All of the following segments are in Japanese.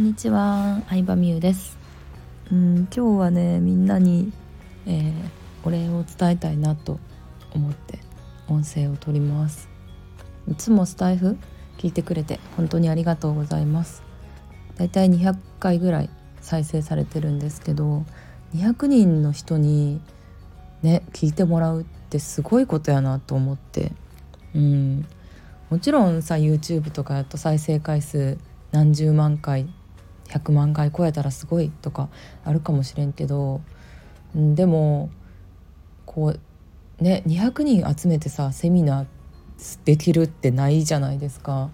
こんにちは、相葉美優です。うん、今日はね、みんなに、えーお礼を伝えたいなと思って音声を取ります。いつもスタイフ聞いてくれて本当にありがとうございます。だいたい200回ぐらい再生されてるんですけど、200人の人にね聞いてもらうってすごいことやなと思って、うん、もちろんさ YouTube とかやと再生回数何十万回100万回超えたらすごいとかあるかもしれんけどでもこうね200人集めてさセミナーできるってないじゃないですか。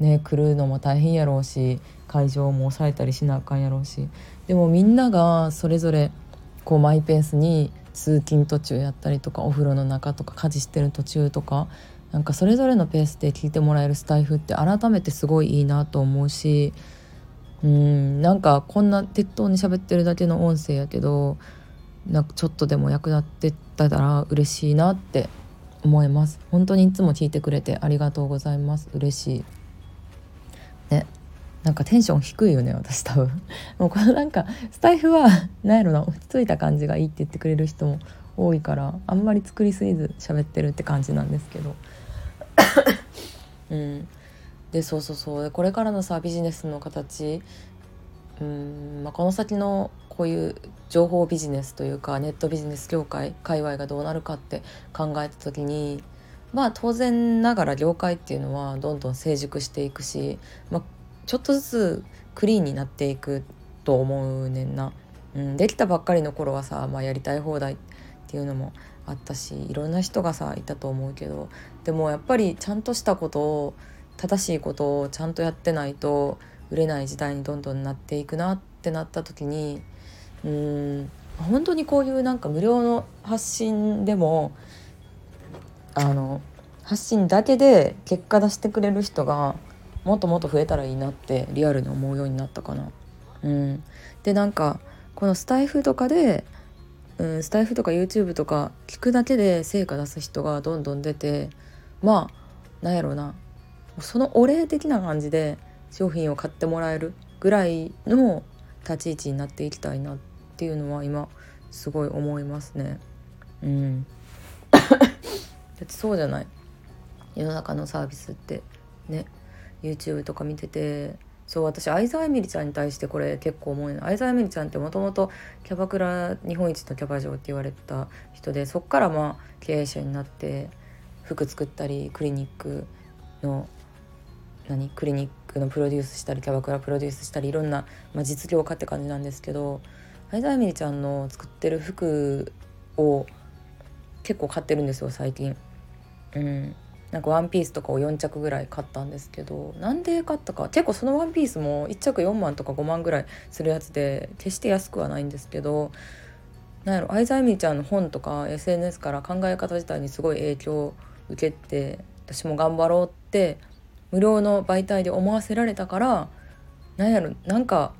ね来るのも大変やろうし会場も抑えたりしなあかんやろうしでもみんながそれぞれこうマイペースに通勤途中やったりとかお風呂の中とか家事してる途中とかなんかそれぞれのペースで聞いてもらえるスタイフって改めてすごいいいなと思うしうんなんかこんな適当に喋ってるだけの音声やけどなんかちょっとでも役立ってたら嬉しいなって思います。本当にいつも聞いてくれてありがとうございます。嬉しい。ね。なんかテンション低いよね私多分。もうこのなんかスタイフはなんやろな落ち着いた感じがいいって言ってくれる人も多いからあんまり作りすぎず喋ってるって感じなんですけど。うん。でそうそうそうこれからのさビジネスの形うん、まあ、この先のこういう情報ビジネスというかネットビジネス業界界隈がどうなるかって考えた時にまあ当然ながら業界っていうのはどんどん成熟していくし、まあ、ちょっとずつクリーンになっていくと思うねんな。うん、できたばっかりの頃はさ、まあ、やりたい放題っていうのもあったしいろんな人がさいたと思うけどでもやっぱりちゃんとしたことを正しいことをちゃんとやってないと売れない時代にどんどんなっていくなってなった時にうん本当にこういうなんか無料の発信でもあの発信だけで結果出してくれる人がもっともっと増えたらいいなってリアルに思うようになったかな。うん、でなんかこのスタイフとかで、うん、スタイフとか YouTube とか聞くだけで成果出す人がどんどん出てまあなんやろうなそのお礼的な感じで商品を買ってもらえるぐらいの立ち位置になっていきたいなっていうのは今すごい思いますね。うん、だってそうじゃない。世の中のサービスってね YouTube とか見てて。そう私相沢エミリちゃんに対してこれ結構思うの相沢エミリちゃんってもともとキャバクラ日本一のキャバ嬢って言われた人でそっからまあ経営者になって服作ったりクリニックの何クリニックのプロデュースしたりキャバクラプロデュースしたりいろんな、まあ、実業家って感じなんですけど相沢エミリちゃんの作ってる服を結構買ってるんですよ最近。うんなんかワンピースとかを4着ぐらい買ったんですけどなんで買ったか結構そのワンピースも1着4万とか5万ぐらいするやつで決して安くはないんですけどなんやろ相沢エミリちゃんの本とか SNS から考え方自体にすごい影響を受けて私も頑張ろうって無料の媒体で思わせられたからなんやろなんか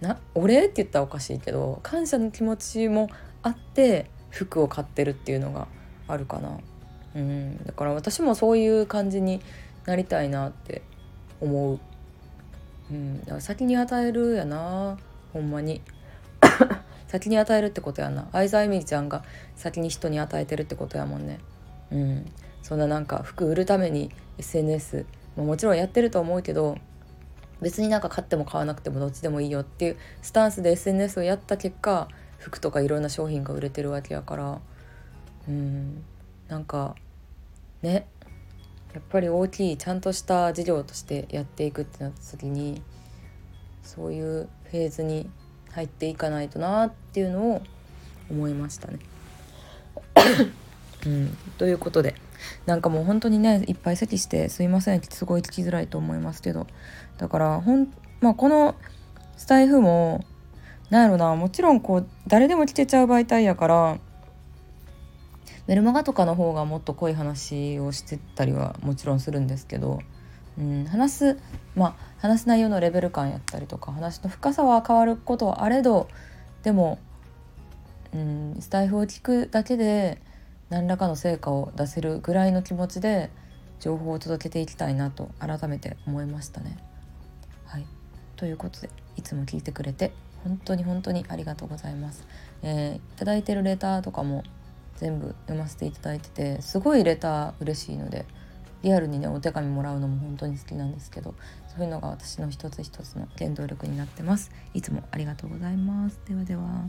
なお礼って言ったらおかしいけど感謝の気持ちもあって服を買ってるっていうのがあるかな。うん、だから私もそういう感じになりたいなって思う、うん、だから先に与えるやな。ほんまに。先に与えるってことやな。相沢エミリちゃんが先に人に与えてるってことやもんね。うん。そんななんか服売るために SNS もちろんやってると思うけど別になんか買っても買わなくてもどっちでもいいよっていうスタンスで SNS をやった結果服とかいろんな商品が売れてるわけやから。うん。なんかね。やっぱり大きいちゃんとした事業としてやっていくってなった時にそういうフェーズに入っていかないとなっていうのを思いましたね。うん、ということでなんかもう本当にねいっぱい席してすいませんすごい聞きづらいと思いますけどだからほん、まあ、このスタイフもなんやろなもちろんこう誰でも聞けちゃう媒体やからメルマガとかの方がもっと濃い話をしてたりはもちろんするんですけど、うん、話すまあ話す内容のレベル感やったりとか話の深さは変わることはあれどでも、うん、スタイフを聞くだけで何らかの成果を出せるぐらいの気持ちで情報を届けていきたいなと改めて思いましたね。はい、ということでいつも聞いてくれて本当に本当にありがとうございます。えー、いただいてるレターとかも全部読ませていただいててすごいレター嬉しいのでリアルにねお手紙もらうのも本当に好きなんですけどそういうのが私の一つ一つの原動力になってますいつもありがとうございますではでは